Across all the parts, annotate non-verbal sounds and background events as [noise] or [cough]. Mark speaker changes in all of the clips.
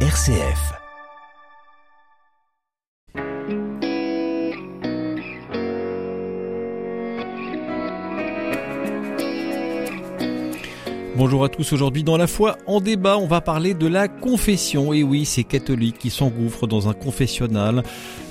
Speaker 1: RCF.
Speaker 2: Bonjour à tous, aujourd'hui dans la foi en débat, on va parler de la confession. Et oui, ces catholiques qui s'engouffrent dans un confessionnal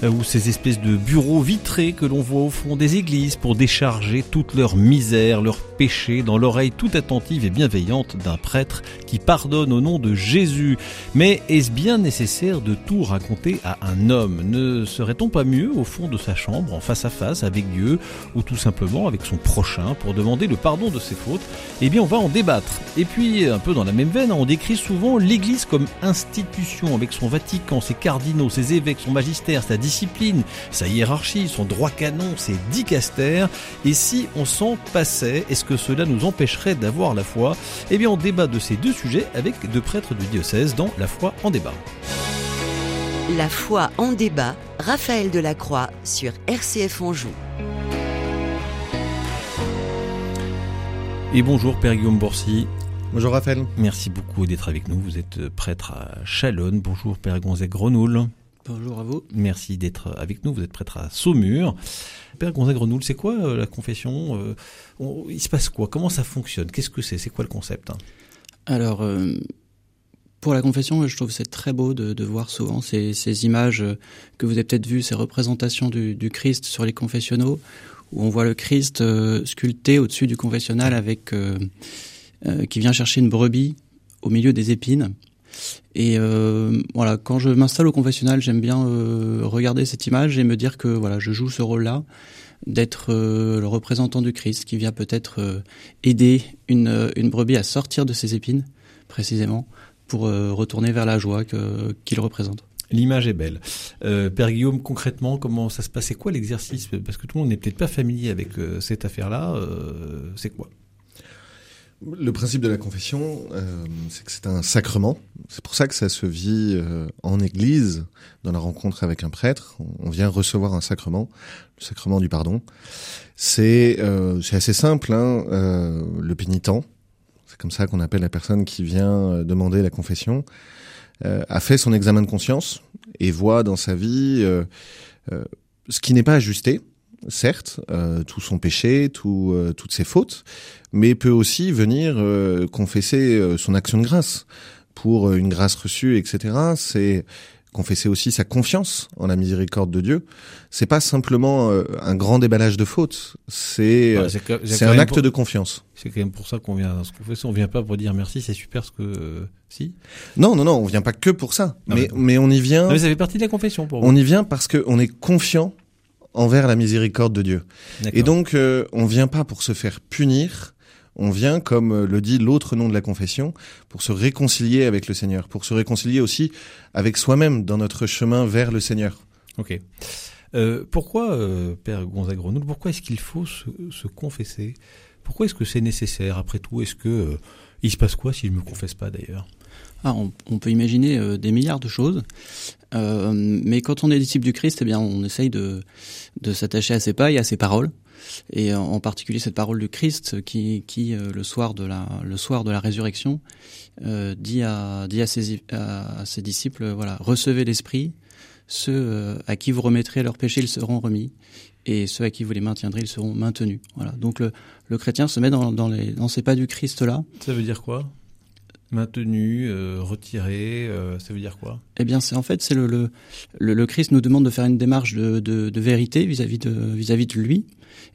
Speaker 2: euh, ou ces espèces de bureaux vitrés que l'on voit au fond des églises pour décharger toute leur misère, leurs péchés dans l'oreille tout attentive et bienveillante d'un prêtre qui pardonne au nom de Jésus. Mais est-ce bien nécessaire de tout raconter à un homme? Ne serait-on pas mieux au fond de sa chambre, en face à face avec Dieu ou tout simplement avec son prochain pour demander le pardon de ses fautes? Eh bien, on va en débattre. Et puis, un peu dans la même veine, on décrit souvent l'Église comme institution, avec son Vatican, ses cardinaux, ses évêques, son magistère, sa discipline, sa hiérarchie, son droit canon, ses dicastères. Et si on s'en passait, est-ce que cela nous empêcherait d'avoir la foi? Eh bien, on débat de ces deux sujets avec deux prêtres du diocèse dans La foi en débat.
Speaker 3: La foi en débat, Raphaël Delacroix sur RCF Anjou.
Speaker 2: Et bonjour Père Guillaume Bourcy.
Speaker 4: Bonjour Raphaël.
Speaker 2: Merci beaucoup d'être avec nous. Vous êtes prêtre à Chalonne. Bonjour Père Gonzague Grenoul.
Speaker 5: Bonjour à vous.
Speaker 2: Merci d'être avec nous. Vous êtes prêtre à Saumur. Père Gonzague Grenoul, c'est quoi euh, la confession euh, on- Il se passe quoi? Comment ça fonctionne? Qu'est-ce que c'est? C'est quoi le concept? Hein
Speaker 5: Alors, euh, pour la confession, je trouve que c'est très beau de, de voir souvent ces, ces images que vous avez peut-être vues, ces représentations du, du Christ sur les confessionnaux, où on voit le Christ euh, sculpté au-dessus du confessionnal avec euh, euh, qui vient chercher une brebis au milieu des épines. Et voilà, quand je m'installe au confessionnal, j'aime bien regarder cette image et me dire que voilà, je joue ce rôle-là, d'être le représentant du Christ qui vient peut-être aider une, brebis à sortir de ses épines, précisément, pour retourner vers la joie qu'il représente.
Speaker 2: L'image est belle. Euh, Père Guillaume, concrètement, comment ça se passe? C'est quoi l'exercice? Parce que tout le monde n'est peut-être pas familier avec euh, cette affaire-là. Euh, c'est quoi?
Speaker 4: Le principe de la confession, c'est que c'est un sacrement. C'est pour ça que ça se vit en église, dans la rencontre avec un prêtre. On vient recevoir un sacrement, le sacrement du pardon. C'est assez simple. Hein, le pénitent, c'est comme ça qu'on appelle la personne qui vient demander la confession, a fait son examen de conscience et voit dans sa vie euh, euh, ce qui n'est pas ajusté. Certes, euh, tout son péché, tout, euh, toutes ses fautes, mais peut aussi venir euh, confesser euh, son action de grâce pour euh, une grâce reçue, etc. C'est confesser aussi sa confiance en la miséricorde de Dieu. C'est pas simplement euh, un grand déballage de fautes, c'est euh,
Speaker 2: c'est
Speaker 4: un acte
Speaker 2: pour-
Speaker 4: de confiance.
Speaker 2: C'est quand même pour ça qu'on vient à se confesser. On vient pas pour dire merci, c'est super ce que. euh, si
Speaker 4: Non, non, non, on vient pas que pour ça, mais mais on y vient.
Speaker 2: Non, mais ça fait partie de la confession pour vous.
Speaker 4: On y vient parce que on est confiant envers la miséricorde de Dieu. Et donc, euh, on vient pas pour se faire punir, on vient, comme euh, le dit l'autre nom de la confession, pour se réconcilier avec le Seigneur, pour se réconcilier aussi avec soi-même dans notre chemin vers le Seigneur.
Speaker 2: Ok. Euh, pourquoi, euh, Père Gonzague pourquoi est-ce qu'il faut se, se confesser? Pourquoi est-ce que c'est nécessaire? Après tout, est-ce que euh, il se passe quoi si je me confesse pas d'ailleurs?
Speaker 5: Ah, on, on peut imaginer euh, des milliards de choses, Euh, mais quand on est disciple du Christ, eh bien, on essaye de, de s'attacher à ses pas et à ses paroles, et en, en particulier cette parole du Christ qui, euh, le soir de la, le soir de la résurrection, euh, dit à, dit à ses, à, ses disciples, euh, voilà, recevez l'Esprit, ceux euh, à qui vous remettrez leurs péchés, ils seront remis, et ceux à qui vous les maintiendrez, ils seront maintenus. Voilà. Donc le, le chrétien se met dans, dans, les, dans ces pas du Christ là.
Speaker 2: Ça veut dire quoi? Maintenu, euh, retiré, euh, ça veut dire quoi?
Speaker 5: Eh bien, c'est en fait, c'est le, le, Christ nous demande de faire une démarche de, de, de vérité vis-à-vis de vis-à-vis de lui,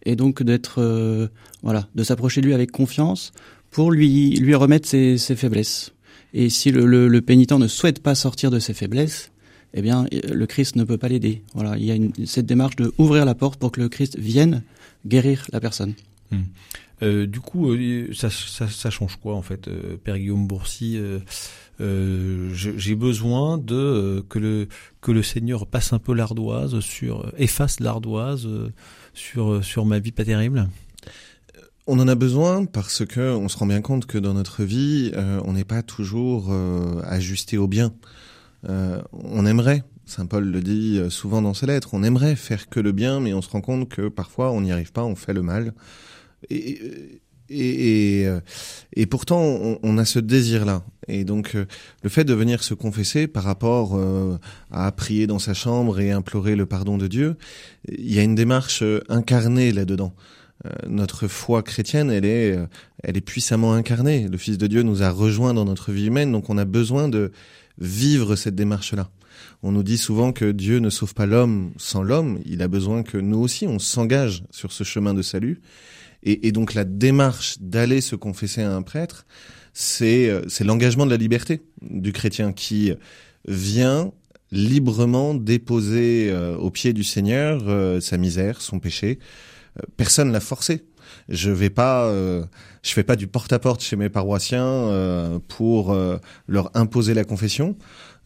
Speaker 5: et donc d'être euh, voilà, de s'approcher de lui avec confiance pour lui lui remettre ses, ses faiblesses. Et si le, le, le pénitent ne souhaite pas sortir de ses faiblesses, eh bien, le Christ ne peut pas l'aider. Voilà, il y a une, cette démarche de ouvrir la porte pour que le Christ vienne guérir la personne.
Speaker 2: Euh, Du coup, euh, ça, ça, ça change quoi en fait, euh, Père Guillaume Bourcy euh, euh, J'ai besoin de euh, que le que le Seigneur passe un peu l'ardoise sur euh, efface l'ardoise euh, sur euh, sur ma vie pas terrible?
Speaker 4: On en a besoin parce que on se rend bien compte que dans notre vie, euh, on n'est pas toujours euh, ajusté au bien. Euh, on aimerait, Saint Paul le dit euh, souvent dans ses lettres, on aimerait faire que le bien, mais on se rend compte que parfois on n'y arrive pas, on fait le mal. Et, et, et, euh, et pourtant, on, on, a ce désir-là. Et donc, euh, le fait de venir se confesser par rapport euh, à prier dans sa chambre et implorer le pardon de Dieu, il y a une démarche incarnée là-dedans. notre foi chrétienne, elle est, elle est puissamment incarnée. Le Fils de Dieu nous a rejoints dans notre vie humaine, donc on a besoin de vivre cette démarche-là. On nous dit souvent que Dieu ne sauve pas l'homme sans l'homme. Il a besoin que nous aussi, on s'engage sur ce chemin de salut. Et, et donc la démarche d'aller se confesser à un prêtre, c'est euh, c'est l'engagement de la liberté du chrétien qui vient librement déposer euh, au pied du Seigneur euh, sa misère, son péché. Euh, personne l'a forcé. Je vais pas, je fais pas du porte-à-porte chez mes paroissiens pour leur imposer la confession.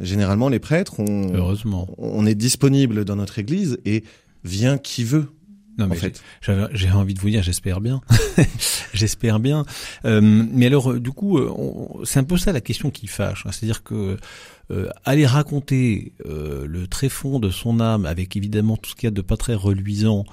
Speaker 4: Généralement, les prêtres, on,
Speaker 2: Heureusement.
Speaker 4: on est disponible dans notre église et vient qui veut.
Speaker 2: Non, mais
Speaker 4: en fait.
Speaker 2: j'ai envie de vous dire, j'espère bien, [laughs] j'espère bien. Euh, mais alors, euh, du coup, euh, c'est un peu ça la question qui fâche, hein. c'est-à-dire que euh, aller raconter euh, le tréfonds de son âme, avec évidemment tout ce qu'il y a de pas très reluisant,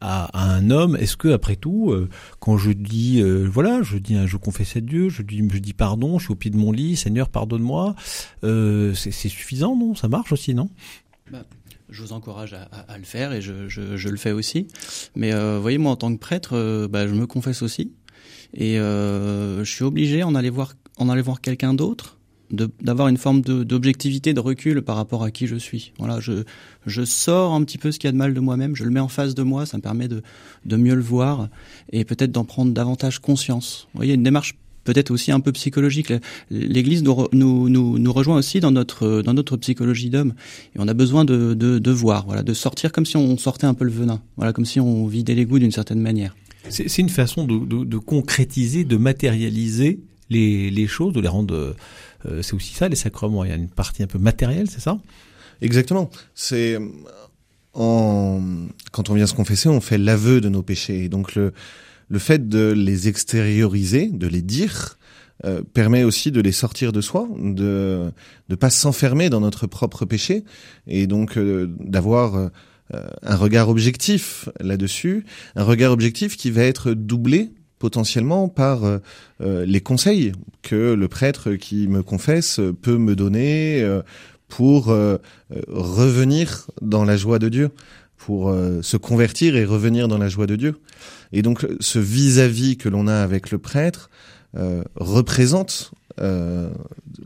Speaker 2: à, à un homme, est-ce que après tout, euh, quand je dis, voilà, je dis, je confesse à Dieu, je dis, je dis pardon, je suis au pied de mon lit, Seigneur, pardonne-moi, c'est suffisant, non? Ça marche aussi, non?
Speaker 5: Bah je vous encourage à, le faire et je, le fais aussi. Mais euh, voyez, moi en tant que prêtre, euh, bah, je me confesse aussi et euh, je suis obligé en aller voir en aller voir quelqu'un d'autre, d'avoir une forme d'objectivité, de, de, recul par rapport à qui je suis. Voilà, je, je sors un petit peu ce qu'il y a de mal de moi-même, je le mets en face de moi, ça me permet de, de mieux le voir et peut-être d'en prendre davantage conscience. Vous voyez, une démarche peut-être aussi un peu psychologique. L'Église nous, nous, nous, nous, rejoint aussi dans notre, dans notre psychologie d'homme. Et on a besoin de, de, de, voir, voilà, de sortir comme si on sortait un peu le venin, voilà, comme si on vidait l'égout d'une certaine manière.
Speaker 2: C'est une façon de, de, de, concrétiser, de matérialiser les, les choses, de les rendre. Euh, c'est aussi ça, les sacrements. Il y a une partie un peu matérielle, c'est ça?
Speaker 4: Exactement. C'est en quand on vient se confesser, on fait l'aveu de nos péchés. Et donc le le fait de les extérioriser, de les dire, euh, permet aussi de les sortir de soi, de ne pas s'enfermer dans notre propre péché, et donc euh, d'avoir euh, un regard objectif là-dessus, un regard objectif qui va être doublé potentiellement par les conseils que le prêtre qui me confesse peut me donner pour revenir dans la joie de Dieu, pour se convertir et revenir dans la joie de Dieu. Et donc ce vis-à-vis que l'on a avec le prêtre euh, représente euh,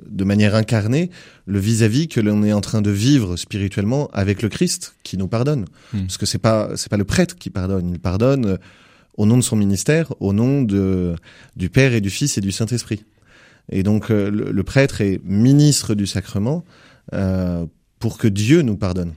Speaker 4: de manière incarnée le vis-à-vis que l'on est en train de vivre spirituellement avec le Christ qui nous pardonne. Mmh. Parce que c'est pas c'est pas le prêtre qui pardonne, il pardonne euh, au nom de son ministère, au nom de du Père et du Fils et du Saint-Esprit. Et donc euh, le, le, prêtre est ministre du sacrement euh, pour que Dieu nous pardonne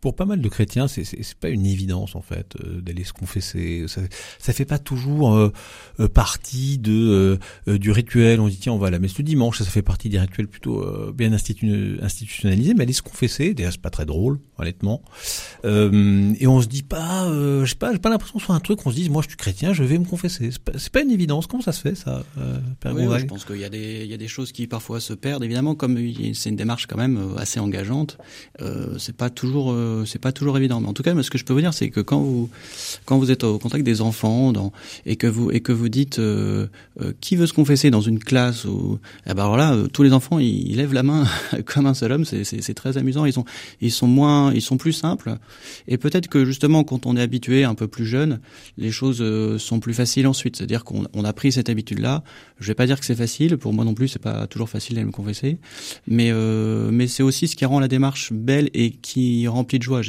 Speaker 2: pour pas mal de chrétiens, c'est pas une évidence en fait euh, d'aller se confesser. Ça, ça fait pas toujours euh, euh partie de euh, du rituel. On dit tiens on va à la messe le dimanche, ça, ça fait partie des rituels plutôt bien institu institutionnalisés. Mais aller se confesser, déjà c'est pas très drôle honnêtement. et on se dit pas, je sais pas, j'ai pas l'impression que ce soit un truc. On se dise moi je suis chrétien, je vais me confesser. C'est pas, pas une évidence. Comment ça se fait ça
Speaker 5: Père oui, Je pense qu'il y a des il y a des choses qui parfois se perdent. Évidemment comme c'est une démarche quand même assez engageante. c'est pas toujours c'est pas toujours évident. Mais en tout cas, ce que je peux vous dire, c'est que quand vous quand vous êtes au contact des enfants et que vous et que vous dites euh, euh, qui veut se confesser dans une classe ou eh ben alors euh, tous les enfants ils, lèvent la main [laughs] comme un seul homme. C'est très amusant. Ils sont ils sont moins ils sont plus simples. Et peut-être que justement quand on est habitué un peu plus jeune, les choses euh, sont plus faciles ensuite. C'est-à-dire qu'on on a pris cette habitude là. Je vais pas dire que c'est facile. Pour moi non plus, c'est pas toujours facile d'aller me confesser. Mais euh, mais c'est aussi ce qui rend la démarche belle et qui remplit de joie.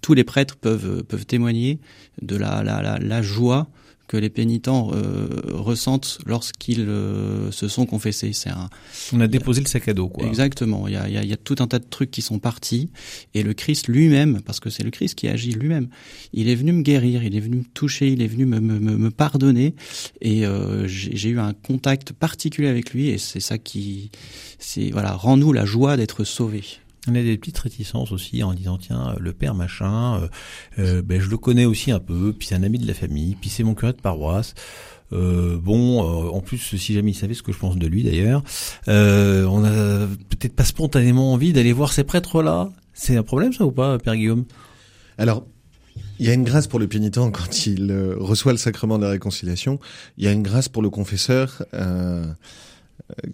Speaker 5: Tous les prêtres peuvent peuvent témoigner de la la, la, la joie que les pénitents euh, ressentent lorsqu'ils euh, se sont confessés. C'est un.
Speaker 2: On a déposé le sac à dos, quoi.
Speaker 5: Exactement. Il y a, il y a, il y a tout un tas de trucs qui sont partis et le Christ lui-même, parce que c'est le Christ qui agit lui-même, il est venu me guérir, il est venu me toucher, il est venu me, me, me pardonner et euh, j'ai eu un contact particulier avec lui et c'est ça qui, c'est voilà, rend-nous la joie d'être sauvés.
Speaker 2: On a des petites réticences aussi en disant tiens le père machin, euh, euh, ben je le connais aussi un peu, puis c'est un ami de la famille, puis c'est mon curé de paroisse. Euh, bon, euh, en plus, si jamais il savait ce que je pense de lui d'ailleurs, euh, on a peut-être pas spontanément envie d'aller voir ces prêtres-là. C'est un problème ça ou pas, Père Guillaume?
Speaker 4: Alors, Il y a une grâce pour le pénitent quand il euh, reçoit le sacrement de la réconciliation. Il y a une grâce pour le confesseur euh,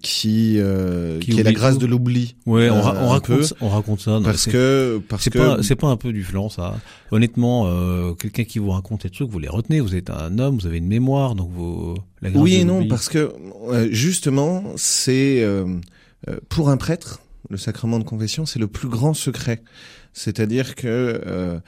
Speaker 4: qui euh,
Speaker 2: Qui
Speaker 4: qui, est la grâce
Speaker 2: tout.
Speaker 4: de l'oubli.
Speaker 2: Ouais, on,
Speaker 4: Euh,
Speaker 2: ra- on
Speaker 4: un
Speaker 2: raconte,
Speaker 4: peu,
Speaker 2: ça- on raconte ça. non,
Speaker 4: parce que parce
Speaker 2: c'est
Speaker 4: que
Speaker 2: pas, c'est pas un peu du flan, ça. Honnêtement, euh, quelqu'un qui vous raconte des trucs, vous les retenez. Vous êtes un homme, vous avez une mémoire, donc vous. La grâce
Speaker 4: oui et non parce que euh, justement c'est euh, euh, pour un prêtre le sacrement de confession c'est le plus grand secret. C'est-à-dire que euh,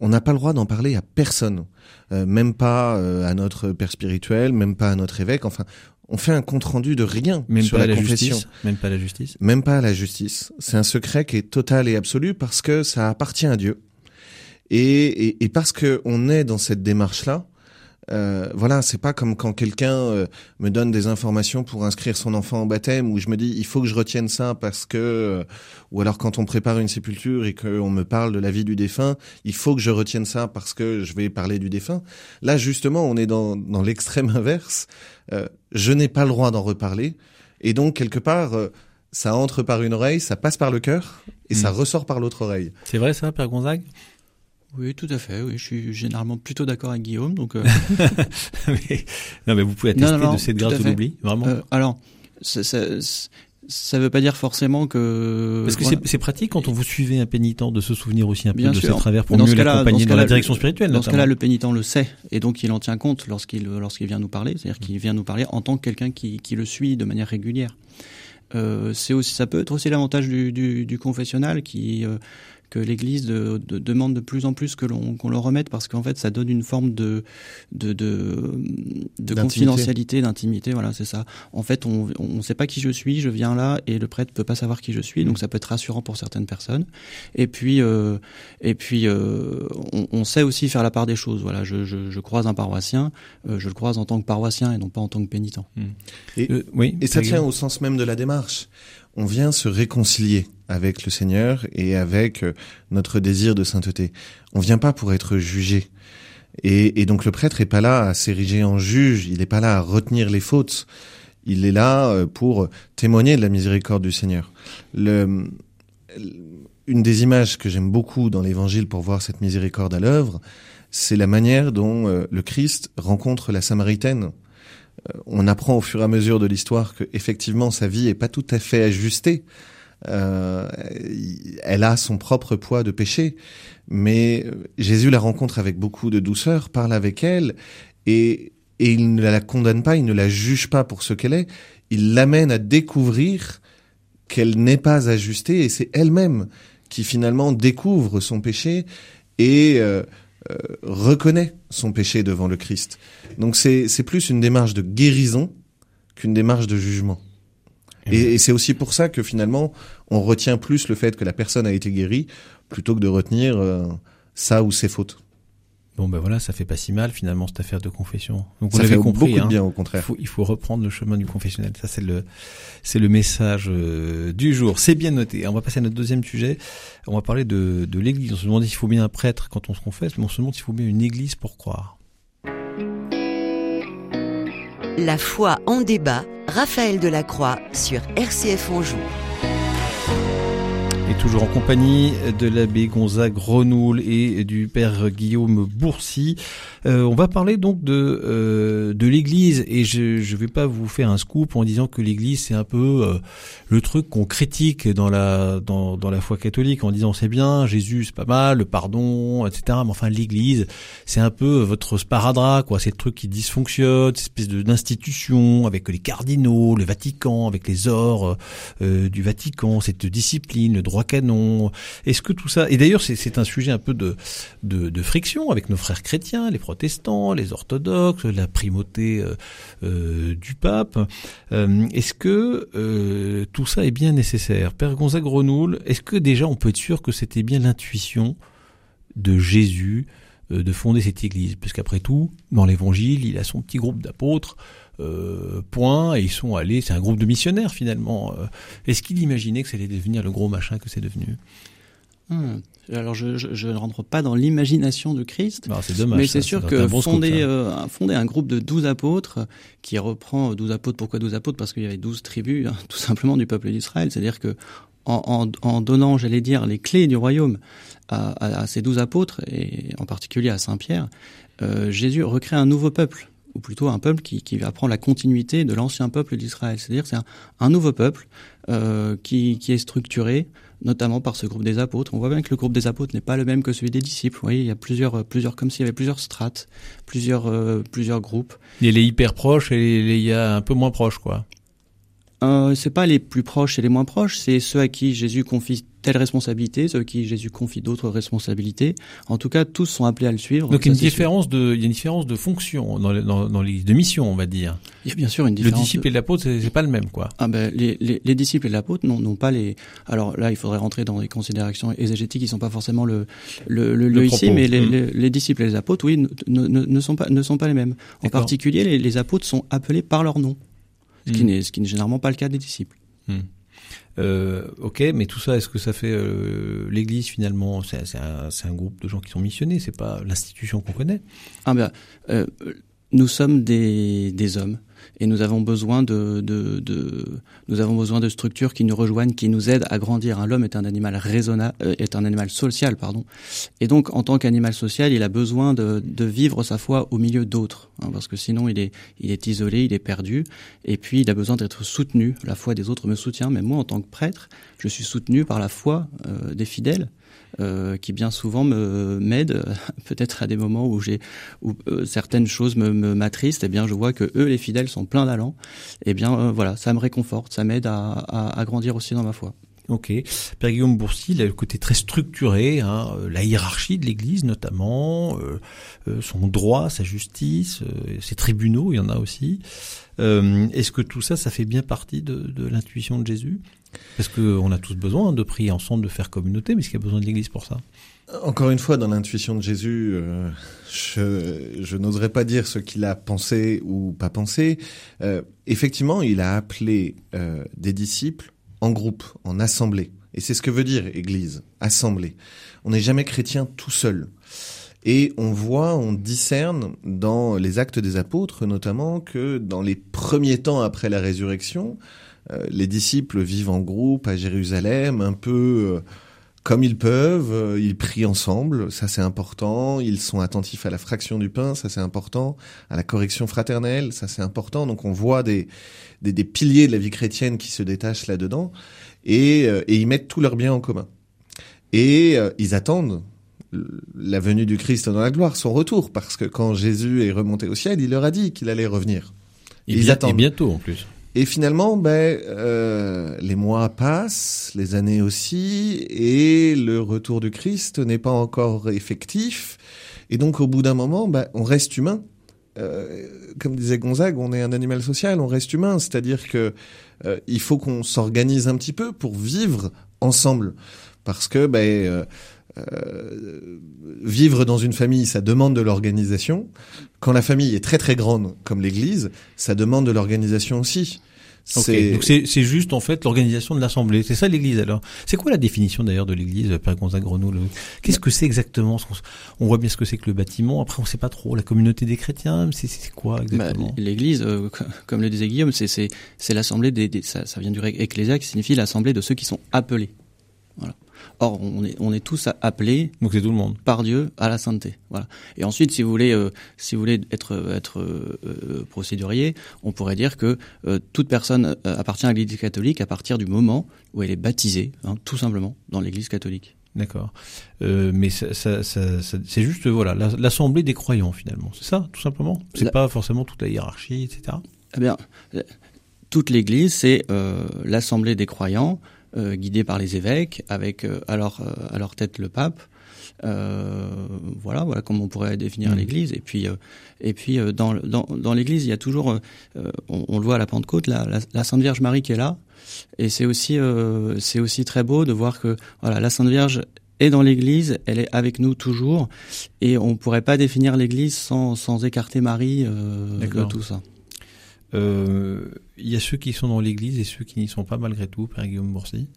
Speaker 4: on n'a pas le droit d'en parler à personne, Euh, même pas euh, à notre père spirituel, même pas à notre évêque. Enfin, on fait un compte rendu de rien
Speaker 2: même
Speaker 4: sur
Speaker 2: pas
Speaker 4: la,
Speaker 2: la
Speaker 4: confession.
Speaker 2: justice. Même pas la justice.
Speaker 4: même pas la justice. C'est un secret qui est total et absolu parce que ça appartient à Dieu. Et, et, et parce que on est dans cette démarche-là, euh, voilà, c'est pas comme quand quelqu'un euh, me donne des informations pour inscrire son enfant au baptême où je me dis il faut que je retienne ça parce que, euh, ou alors quand on prépare une sépulture et qu'on me parle de la vie du défunt, il faut que je retienne ça parce que je vais parler du défunt. Là, justement, on est dans, dans l'extrême inverse. Euh, je n'ai pas le droit d'en reparler et donc quelque part. euh, ça entre par une oreille, ça passe par le cœur et ça
Speaker 2: Mm.
Speaker 4: ressort par l'autre oreille.
Speaker 2: C'est vrai ça, Père Gonzague?
Speaker 5: Oui, tout à fait. Oui, je suis généralement plutôt d'accord avec Guillaume. Donc, euh, [laughs]
Speaker 2: Mais- Non, mais vous pouvez
Speaker 5: Non,
Speaker 2: attester
Speaker 5: non, non,
Speaker 2: de cette grâce l'oubli, vraiment.
Speaker 5: euh, alors, ça, ça, ça veut pas dire forcément que.
Speaker 2: Parce que
Speaker 5: voilà.
Speaker 2: c'est- pratique quand on vous suivez un pénitent de se souvenir aussi un peu
Speaker 5: Bien
Speaker 2: de
Speaker 5: sûr.
Speaker 2: ses travers pour
Speaker 5: Dans
Speaker 2: mieux
Speaker 5: dans
Speaker 2: l'accompagner dans, la direction spirituelle.
Speaker 5: Dans ce cas-là, le pénitent le sait et donc il en tient compte lorsqu'il lorsqu'il vient nous parler, c'est-à-dire qu'il vient nous parler en tant que quelqu'un qui, qui le suit de manière régulière. Euh, c'est aussi, ça peut être aussi l'avantage du, du, du confessionnal qui euh, que l'Église de- de- demande de plus en plus que l'on qu'on le remette parce qu'en fait ça donne une forme de de de, de confidentialité, d'intimité. Voilà, c'est ça. En fait, on on sait pas qui je suis, je viens là et le prêtre peut pas savoir qui je suis, donc ça peut être rassurant pour certaines personnes. Et puis euh, et puis euh, on, on sait aussi faire la part des choses. Voilà, je, je, je croise un paroissien, euh, je le croise en tant que paroissien et non pas en tant que pénitent.
Speaker 2: Euh, oui,
Speaker 4: Et ça tient au sens même de la démarche. On vient se réconcilier avec le Seigneur et avec euh, notre désir de sainteté. On vient pas pour être jugé. Et, donc le prêtre est pas là à s'ériger en juge, il est pas là à retenir les fautes. Il est là euh, pour témoigner de la miséricorde du Seigneur. Une des images que j'aime beaucoup dans l'Évangile pour voir cette miséricorde à l'œuvre, c'est la manière dont euh, le Christ rencontre la Samaritaine on apprend au fur et à mesure de l'histoire que effectivement sa vie est pas tout à fait ajustée. Euh, elle a son propre poids de péché, mais Jésus la rencontre avec beaucoup de douceur, parle avec elle et, et il ne la condamne pas, il ne la juge pas pour ce qu'elle est, il l'amène à découvrir qu'elle n'est pas ajustée et c'est elle-même qui finalement découvre son péché et euh, euh, reconnaît son péché devant le Christ. Donc c'est c'est plus une démarche de guérison qu'une démarche de jugement. Et, et c'est aussi pour ça que finalement on retient plus le fait que la personne a été guérie plutôt que de retenir euh, ça ou ses fautes.
Speaker 2: Bon ben voilà, ça fait pas si mal finalement cette affaire de confession. Donc vous
Speaker 4: Ça
Speaker 2: l'avez
Speaker 4: fait
Speaker 2: compris,
Speaker 4: beaucoup
Speaker 2: hein.
Speaker 4: de bien au
Speaker 2: Il
Speaker 4: contraire.
Speaker 2: faut, il faut reprendre le chemin du confessionnel. Ça, c'est le, c'est le message euh, du jour. C'est bien noté. On va passer à notre deuxième sujet. On va parler de, de l'église. On se demande s'il faut bien un prêtre quand on se confesse, mais on se demande s'il faut bien une église pour croire.
Speaker 3: La foi en débat, Raphaël Delacroix sur RCF Anjou.
Speaker 2: Et toujours en compagnie de l'abbé Gonzague Renoul et du père Guillaume Bourcy. Euh, on va parler donc de euh, de l'Église et je je vais pas vous faire un scoop en disant que l'Église c'est un peu euh, le truc qu'on critique dans la dans dans la foi catholique en disant c'est bien Jésus c'est pas mal le pardon etc mais enfin l'Église c'est un peu votre sparadrap quoi c'est le truc qui dysfonctionne cette espèce d'institution avec les cardinaux le Vatican avec les ors euh, du Vatican cette discipline le droit est-ce que tout ça et d'ailleurs c'est un sujet un peu de friction avec nos frères chrétiens les protestants, les orthodoxes, la primauté euh, euh, du pape. Euh, est-ce que tout ça est bien nécessaire? Père Gonzague Renoul, est-ce que déjà on peut être sûr que c'était bien l'intuition de Jésus de fonder cette église? Parce qu'après tout, dans l'évangile, il a son petit groupe d'apôtres, euh, point, et ils sont allés, c'est un groupe de missionnaires finalement. Euh, Est-ce qu'il imaginait que ça allait devenir le gros machin que c'est devenu?
Speaker 5: Hmm. Alors je, je, je ne rentre pas dans l'imagination de Christ,
Speaker 2: C'est dommage.
Speaker 5: mais c'est sûr que
Speaker 2: un bon
Speaker 5: fonder, euh, un- fonder un groupe de 12 apôtres qui reprend 12 apôtres, pourquoi 12 apôtres? Parce qu'il y avait 12 tribus, hein, [laughs] tout simplement, du peuple d'Israël. C'est-à-dire que en, en, donnant, j'allais dire, les clés du royaume à, à, ses douze apôtres, et en particulier à Saint Pierre, euh, Jésus recrée un nouveau peuple, ou plutôt un peuple qui, qui va prendre la continuité de l'ancien peuple d'Israël. C'est-à-dire c'est un, un, nouveau peuple euh, qui, qui est structuré notamment par ce groupe des apôtres. On voit bien que le groupe des apôtres n'est pas le même que celui des disciples. Vous voyez, il y a plusieurs, plusieurs comme s'il y avait plusieurs strates, plusieurs, euh, plusieurs groupes.
Speaker 2: Il y a les hyper proches et il y a un peu moins proches, quoi.
Speaker 5: Euh, c'est pas les plus proches et les moins proches, c'est ceux à qui Jésus confie telle responsabilité, ceux à qui Jésus confie d'autres responsabilités. En tout cas, tous sont appelés à le suivre.
Speaker 2: Donc il y a une différence de, il y a une différence de fonction dans, dans, dans les de mission, on va dire.
Speaker 5: Il y a bien sûr une différence.
Speaker 2: Le disciple et l'apôtre, c'est pas le même, quoi.
Speaker 5: Ah ben les, les, les disciples et l'apôtre n'ont pas les. Alors là, il faudrait rentrer dans les considérations exégétiques, ils sont pas forcément le le, le, le ici, mais les, mmh. les, disciples et les apôtres, oui, ne, ne, ne, sont pas ne sont pas les mêmes. En particulier, les, apôtres sont appelés par leur nom ce qui n'est ce qui n'est généralement pas le cas des disciples.
Speaker 2: Hmm. Euh, ok, mais tout ça, est-ce que ça fait euh, l'Église finalement? C'est un, un, groupe de gens qui sont missionnés, c'est pas l'institution qu'on connaît.
Speaker 5: Ah ben, euh, nous sommes des, des hommes et nous avons besoin de, de, de, nous avons besoin de structures qui nous rejoignent, qui nous aident à grandir. L'homme est un animal raisonnable, euh, est un animal social, pardon. Et donc, en tant qu'animal social, il a besoin de, de vivre sa foi au milieu d'autres, hein, parce que sinon, il est, il est isolé, il est perdu. Et puis, il a besoin d'être soutenu. La foi des autres me soutient, mais moi, en tant que prêtre, je suis soutenu par la foi euh, des fidèles euh, qui bien souvent me m'aident, [laughs] peut-être à des moments où j'ai où euh, certaines choses me m'attristent, et eh bien je vois que eux les fidèles sont pleins d'allant, eh bien euh, voilà, ça me réconforte, ça m'aide à, à, à, grandir aussi dans ma foi.
Speaker 2: Ok. Père Guillaume a le côté très structuré, hein, la hiérarchie de l'Église notamment, son droit, sa justice, ses tribunaux, il y en a aussi. Est-ce que tout ça, ça fait bien partie de, de l'intuition de Jésus? Parce qu'on a tous besoin de prier ensemble, de faire communauté, mais est-ce qu'il y a besoin de l'Église pour ça?
Speaker 4: Encore une fois, dans l'intuition de Jésus, euh, je, n'oserais pas dire ce qu'il a pensé ou pas pensé. Euh, effectivement, il a appelé euh, des disciples en groupe, en assemblée. Et c'est ce que veut dire Église, assemblée. On n'est jamais chrétien tout seul. Et on voit, on discerne dans les actes des apôtres notamment que dans les premiers temps après la résurrection, les disciples vivent en groupe à Jérusalem, un peu euh, comme ils peuvent, euh, ils prient ensemble, ça c'est important, ils sont attentifs à la fraction du pain, ça c'est important, à la correction fraternelle, ça c'est important, donc on voit des, des, des, piliers de la vie chrétienne qui se détachent là-dedans, et, et, ils mettent tous leurs biens en commun. Et ils attendent la venue du Christ dans la gloire, son retour, parce que quand Jésus est remonté au ciel, il leur a dit qu'il allait revenir.
Speaker 2: Et ils attendent. Et bientôt en plus.
Speaker 4: Et finalement, ben, euh, les mois passent, les années aussi, et le retour du Christ n'est pas encore effectif. Et donc, au bout d'un moment, ben, on reste humain. Euh, comme disait Gonzague, on est un animal social, on reste humain. C'est-à-dire que euh, il faut qu'on s'organise un petit peu pour vivre ensemble, parce que ben, euh, euh, vivre dans une famille, ça demande de l'organisation. Quand la famille est très très grande, comme l'Église, ça demande de l'organisation aussi.
Speaker 2: Okay. Donc c'est juste en fait l'organisation de l'assemblée. C'est ça l'Église alors. C'est quoi la définition d'ailleurs de l'Église, Père Gonzague Grenoble? Qu'est-ce que c'est exactement? On voit bien ce que c'est que le bâtiment. Après on sait pas trop. La communauté des chrétiens, c'est quoi bah, exactement?
Speaker 5: L'Église, euh, comme le disait Guillaume, c'est c'est l'assemblée des, des, ça, ça vient du grec ecclésia qui signifie l'assemblée de ceux qui sont appelés. Voilà. Or, on est, on est tous appelés.
Speaker 2: Donc c'est tout le monde.
Speaker 5: Par Dieu à la sainteté. Voilà. Et ensuite, si vous voulez, euh, si vous voulez être, être euh, procédurier, on pourrait dire que euh, toute personne appartient à l'Église catholique à partir du moment où elle est baptisée, hein, tout simplement, dans l'Église catholique.
Speaker 2: D'accord. Euh, mais ça, ça, ça, c'est juste voilà l'assemblée des croyants finalement. C'est ça, tout simplement? C'est la... pas forcément toute la hiérarchie, etc.
Speaker 5: Eh bien, toute l'Église, c'est l'assemblée des croyants euh, guidés par les évêques, avec euh, à, leur, euh, à leur tête le pape. Euh, voilà, voilà comment on pourrait définir mmh. l'Église. Et puis, euh, et puis dans, dans, dans l'Église, il y a toujours, euh, on, on, le voit à la Pentecôte, la, la, la, Sainte Vierge Marie qui est là. Et c'est aussi, c'est aussi très beau de voir que voilà, la Sainte Vierge est dans l'Église, elle est avec nous toujours, et on pourrait pas définir l'Église sans, sans écarter Marie de tout ça.
Speaker 2: Euh, il y a ceux qui sont dans l'église et ceux qui n'y sont pas malgré tout, Père Guillaume Boursi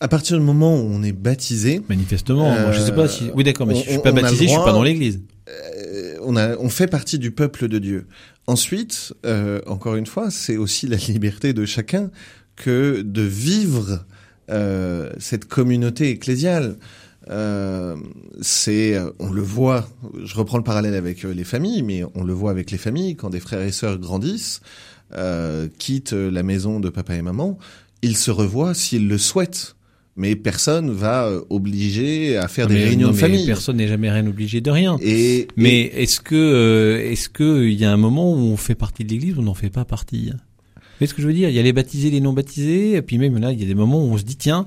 Speaker 4: à partir du moment où on est baptisé,
Speaker 2: manifestement, euh, moi je sais pas si, oui d'accord, mais on, si je suis pas baptisé, droit, je suis pas dans l'Église.
Speaker 4: Euh, on a, on fait partie du peuple de Dieu. Ensuite, euh, encore une fois, c'est aussi la liberté de chacun que de vivre euh, cette communauté ecclésiale. Euh, c'est, on le voit. Je reprends le parallèle avec les familles, mais on le voit avec les familles quand des frères et sœurs grandissent, quittent la maison de papa et maman, ils se revoient s'ils le souhaitent mais personne va euh, obliger à faire des réunions de famille.
Speaker 2: Personne n'est jamais rien obligé de rien. Et, mais est-ce que euh, est-ce que il y a un moment où on fait partie de l'Église ou on n'en fait pas partie? Vous voyez ce que je veux dire? Il y a les baptisés, les non baptisés, et puis même là, il y a des moments où on se dit tiens,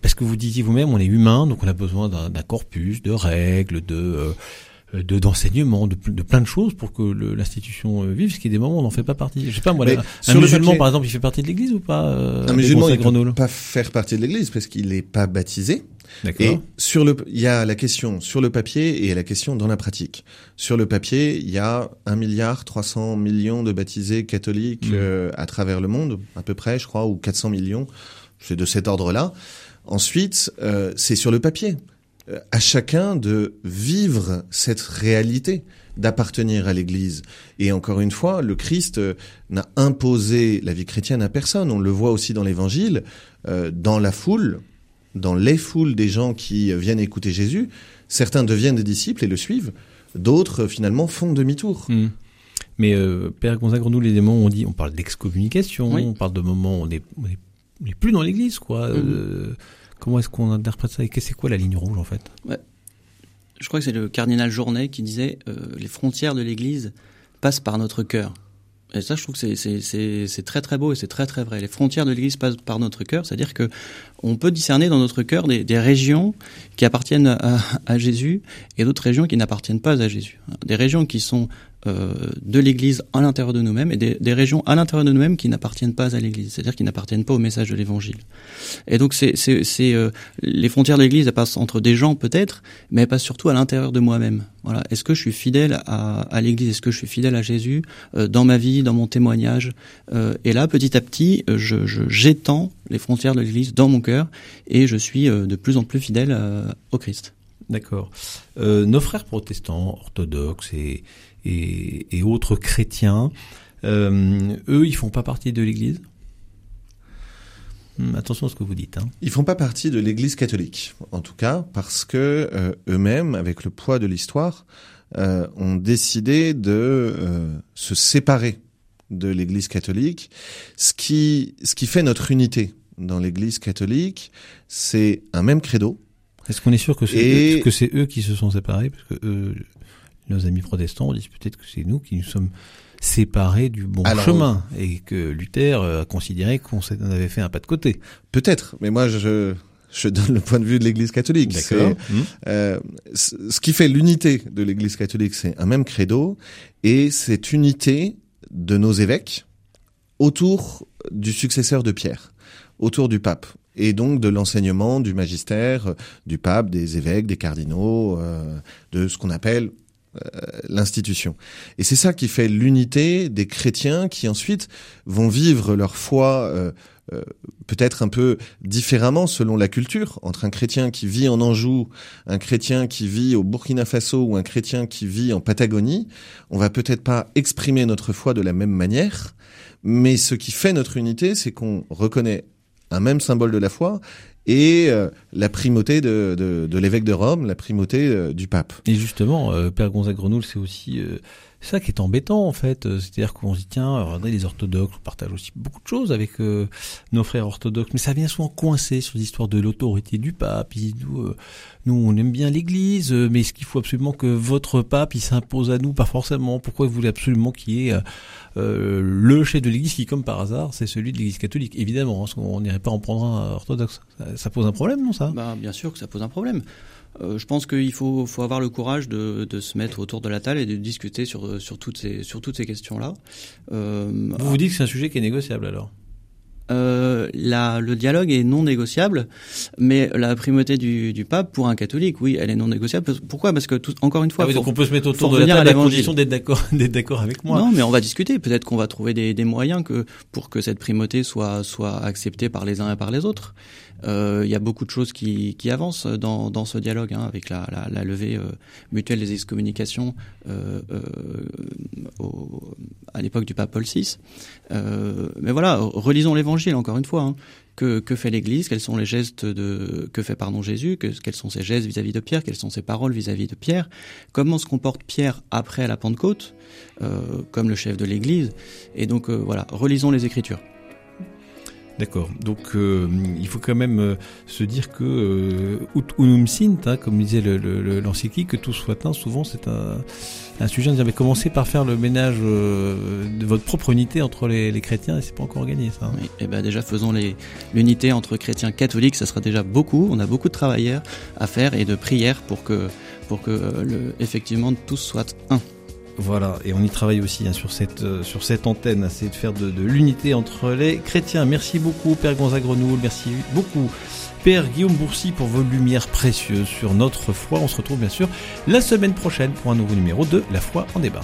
Speaker 2: parce que vous disiez vous-même, on est humain, donc on a besoin d'un corpus, de règles, de euh, euh, de d'enseignement, de, de, plein de choses pour que l'institution euh, vive, ce qui est des moments où on n'en fait pas partie. Je sais pas moi, un musulman par exemple, il fait partie de l'Église ou pas
Speaker 4: euh, Un musulman, il peut pas faire partie de l'Église parce qu'il n'est pas baptisé. Et sur le, il y a la question sur le papier et la question dans la pratique. Sur le papier, il y a un milliard 300 millions de baptisés catholiques mmh. à travers le monde, à peu près, je crois, ou 400 millions. C'est de cet ordre-là. Ensuite, euh, c'est sur le papier. Euh, à chacun de vivre cette réalité d'appartenir à l'Église. Et encore une fois, le Christ euh, n'a imposé la vie chrétienne à personne. On le voit aussi dans l'Évangile, euh, dans la foule, dans les foules des gens qui viennent écouter Jésus. Certains deviennent des disciples et le suivent. D'autres, finalement, font demi-tour.
Speaker 2: Hmm. Mais Père Gonzague, nous, les démons, on dit, on parle d'excommunication, on parle de moments où on n'est plus dans l'Église, quoi. Hmm. Comment est-ce qu'on interprète ça Et c'est quoi la ligne rouge en fait?
Speaker 5: Ouais. Je crois que c'est le cardinal Journet qui disait euh, les frontières de l'Église passent par notre cœur. Et ça, je trouve que c'est très très beau et c'est très très vrai. Les frontières de l'Église passent par notre cœur, c'est-à-dire que on peut discerner dans notre cœur des, des régions qui appartiennent à, à Jésus et d'autres régions qui n'appartiennent pas à Jésus. Des régions qui sont euh, de l'Église à l'intérieur de nous-mêmes et des, régions à l'intérieur de nous-mêmes qui n'appartiennent pas à l'Église, c'est-à-dire qui n'appartiennent pas au message de l'Évangile. Et donc c'est euh, les frontières de l'Église elles passent entre des gens peut-être, mais elles passent surtout à l'intérieur de moi-même. Voilà, est-ce que je suis fidèle à, l'Église, est-ce que je suis fidèle à Jésus euh, dans ma vie, dans mon témoignage? Et là, petit à petit, je j'étends les frontières de l'Église dans mon cœur et je suis de plus en plus fidèle au Christ.
Speaker 2: D'accord. nos frères protestants, orthodoxes et et, autres chrétiens, euh, eux, ils font pas partie de l'Église? Hmm, Attention à ce que vous dites. Hein.
Speaker 4: Ils font pas partie de l'Église catholique, en tout cas, parce que euh, eux-mêmes, avec le poids de l'histoire, euh, ont décidé de se séparer de l'Église catholique. Ce qui, ce qui fait notre unité dans l'Église catholique, c'est un même credo.
Speaker 2: Est-ce qu'on est sûr que c'est que c'est eux qui se sont séparés? Parce que eux, nos amis protestants disent peut-être que c'est nous qui nous sommes séparés du bon chemin et que Luther a considéré qu'on avait fait un pas de côté.
Speaker 4: Peut-être, mais moi je je donne le point de vue de l'Église catholique. Euh, ce qui fait l'unité de l'Église catholique, c'est un même credo et cette unité de nos évêques autour du successeur de Pierre, autour du pape et donc de l'enseignement du magistère, du pape, des évêques, des cardinaux, euh, de ce qu'on appelle euh, l'institution. Et c'est ça qui fait l'unité des chrétiens qui ensuite vont vivre leur foi euh, euh, peut-être un peu différemment selon la culture, entre un chrétien qui vit en Anjou, un chrétien qui vit au Burkina Faso ou un chrétien qui vit en Patagonie, on va peut-être pas exprimer notre foi de la même manière, mais ce qui fait notre unité, c'est qu'on reconnaît un même symbole de la foi et euh, la primauté de, de, l'évêque de Rome, la primauté euh, du pape.
Speaker 2: Et justement, euh, Père Gonzague Grenoul, c'est aussi ça qui est embêtant en fait. C'est-à-dire qu'on se dit tiens, regardez les orthodoxes, on partage aussi beaucoup de choses avec nos frères orthodoxes, mais ça vient souvent coincer sur l'histoire de l'autorité du pape. nous, nous, on aime bien l'Église, mais est-ce qu'il faut absolument que votre pape il s'impose à nous? Pas forcément. Pourquoi vous voulez absolument qu'il y ait euh, le chef de l'Église qui, comme par hasard, c'est celui de l'Église catholique? Évidemment, hein, on n'irait pas en prendre un orthodoxe. Ça, pose un problème, non ça?
Speaker 5: Bah, Bien sûr que ça pose un problème. Euh, je pense qu'il faut, avoir le courage de, se mettre autour de la table et de discuter sur, sur toutes ces, sur toutes ces questions-là.
Speaker 2: Euh, vous vous dites que c'est un sujet qui est négociable alors?
Speaker 5: Euh, la, le dialogue est non négociable, mais la primauté du, du, pape pour un catholique, oui, elle est non négociable. Pourquoi? Parce que tout, encore une fois,
Speaker 2: ah donc on peut se mettre autour de la table à, condition d'être d'accord, [laughs] d'être d'accord avec moi.
Speaker 5: Non, mais on va discuter. Peut-être qu'on va trouver des, des, moyens que pour que cette primauté soit soit acceptée par les uns et par les autres. Euh, il y a beaucoup de choses qui, qui avancent dans, dans ce dialogue, hein, avec la, la, la levée euh, mutuelle des excommunications au, à l'époque du pape Paul VI. mais voilà, relisons l'Évangile l'évangile, encore une fois. Hein. Que, que, fait l'Église? Quels sont les gestes de que fait pardon Jésus? Que, Quels sont ses gestes vis-à-vis de Pierre? Quelles sont ses paroles vis-à-vis de Pierre? Comment se comporte Pierre après la Pentecôte, euh, comme le chef de l'Église? Et donc euh, voilà, relisons les Écritures.
Speaker 2: D'accord. Donc euh, il faut quand même se dire que ut unum sint, hein, comme disait l'encyclique, que tout soit un, souvent c'est un, un, sujet. On mais commencez par faire le ménage de votre propre unité entre les, les chrétiens et c'est pas encore gagné ça. Hein.
Speaker 5: Oui, et eh ben déjà faisons l'unité entre chrétiens catholiques, ça sera déjà beaucoup. On a beaucoup de travailleurs à faire et de prières pour que pour que le, effectivement tous soient un.
Speaker 2: Voilà, et on y travaille aussi hein, sur, cette, euh, sur cette antenne, c'est de faire de, de l'unité entre les chrétiens. Merci beaucoup Père Gonzague Grenoul, merci beaucoup Guillaume Bourcy pour vos lumières précieuses sur notre foi. On se retrouve bien sûr la semaine prochaine pour un nouveau numéro de La foi en débat.